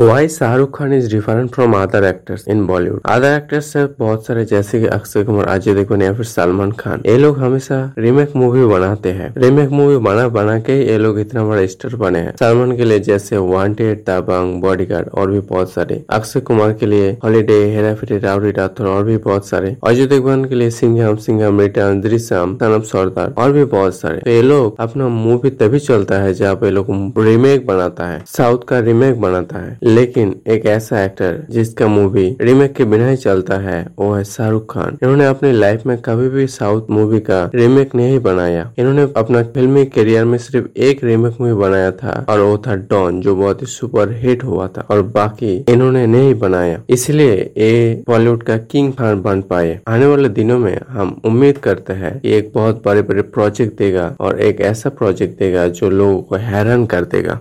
Why Shahrukh Khan is different from other actors in Bollywood? Other actors से बहुत सारे, जैसे कि अक्षय कुमार, अजय देवगन या फिर सलमान खान। ये लोग हमेशा रीमेक मूवी बनाते हैं। रीमेक मूवी बना बना के ये लोग इतना बड़ा स्टार बने हैं। सलमान के लिए जैसे वांटेड ताबंग बॉडीगार्ड और भी बहुत सारे। अक्षय कुमार के लिए हॉलीडे हेरा फेरी राउडी राठौर और भी बहुत सारे। अजय देवगन के लिए सिंघम सिंघम रिटर्न दृश्यम सनम सरदार और भी बहुत सारे। तो ये लोग अपना मूवी तभी चलता है जब ये लोग रीमेक बनाता है। साउथ का रीमेक बनाता है। लेकिन एक ऐसा एक्टर जिसका मूवी रीमेक के बिना ही चलता है, वो है शाहरुख खान। इन्होंने अपनी लाइफ में कभी भी साउथ मूवी का रीमेक नहीं बनाया। इन्होंने अपना फिल्मी करियर में सिर्फ़ एक रीमेक मूवी बनाया था, और वो था डॉन जो बहुत ही सुपर हिट हुआ था, और बाकी इन्होंने नहीं बनाया। इसलिए ये बॉलीवुड का किंग खान बन पाए। आने वाले दिनों में हम उम्मीद करते हैं कि एक बहुत बड़े बड़े प्रोजेक्ट देगा, और एक ऐसा प्रोजेक्ट देगा जो लोगों को हैरान कर देगा।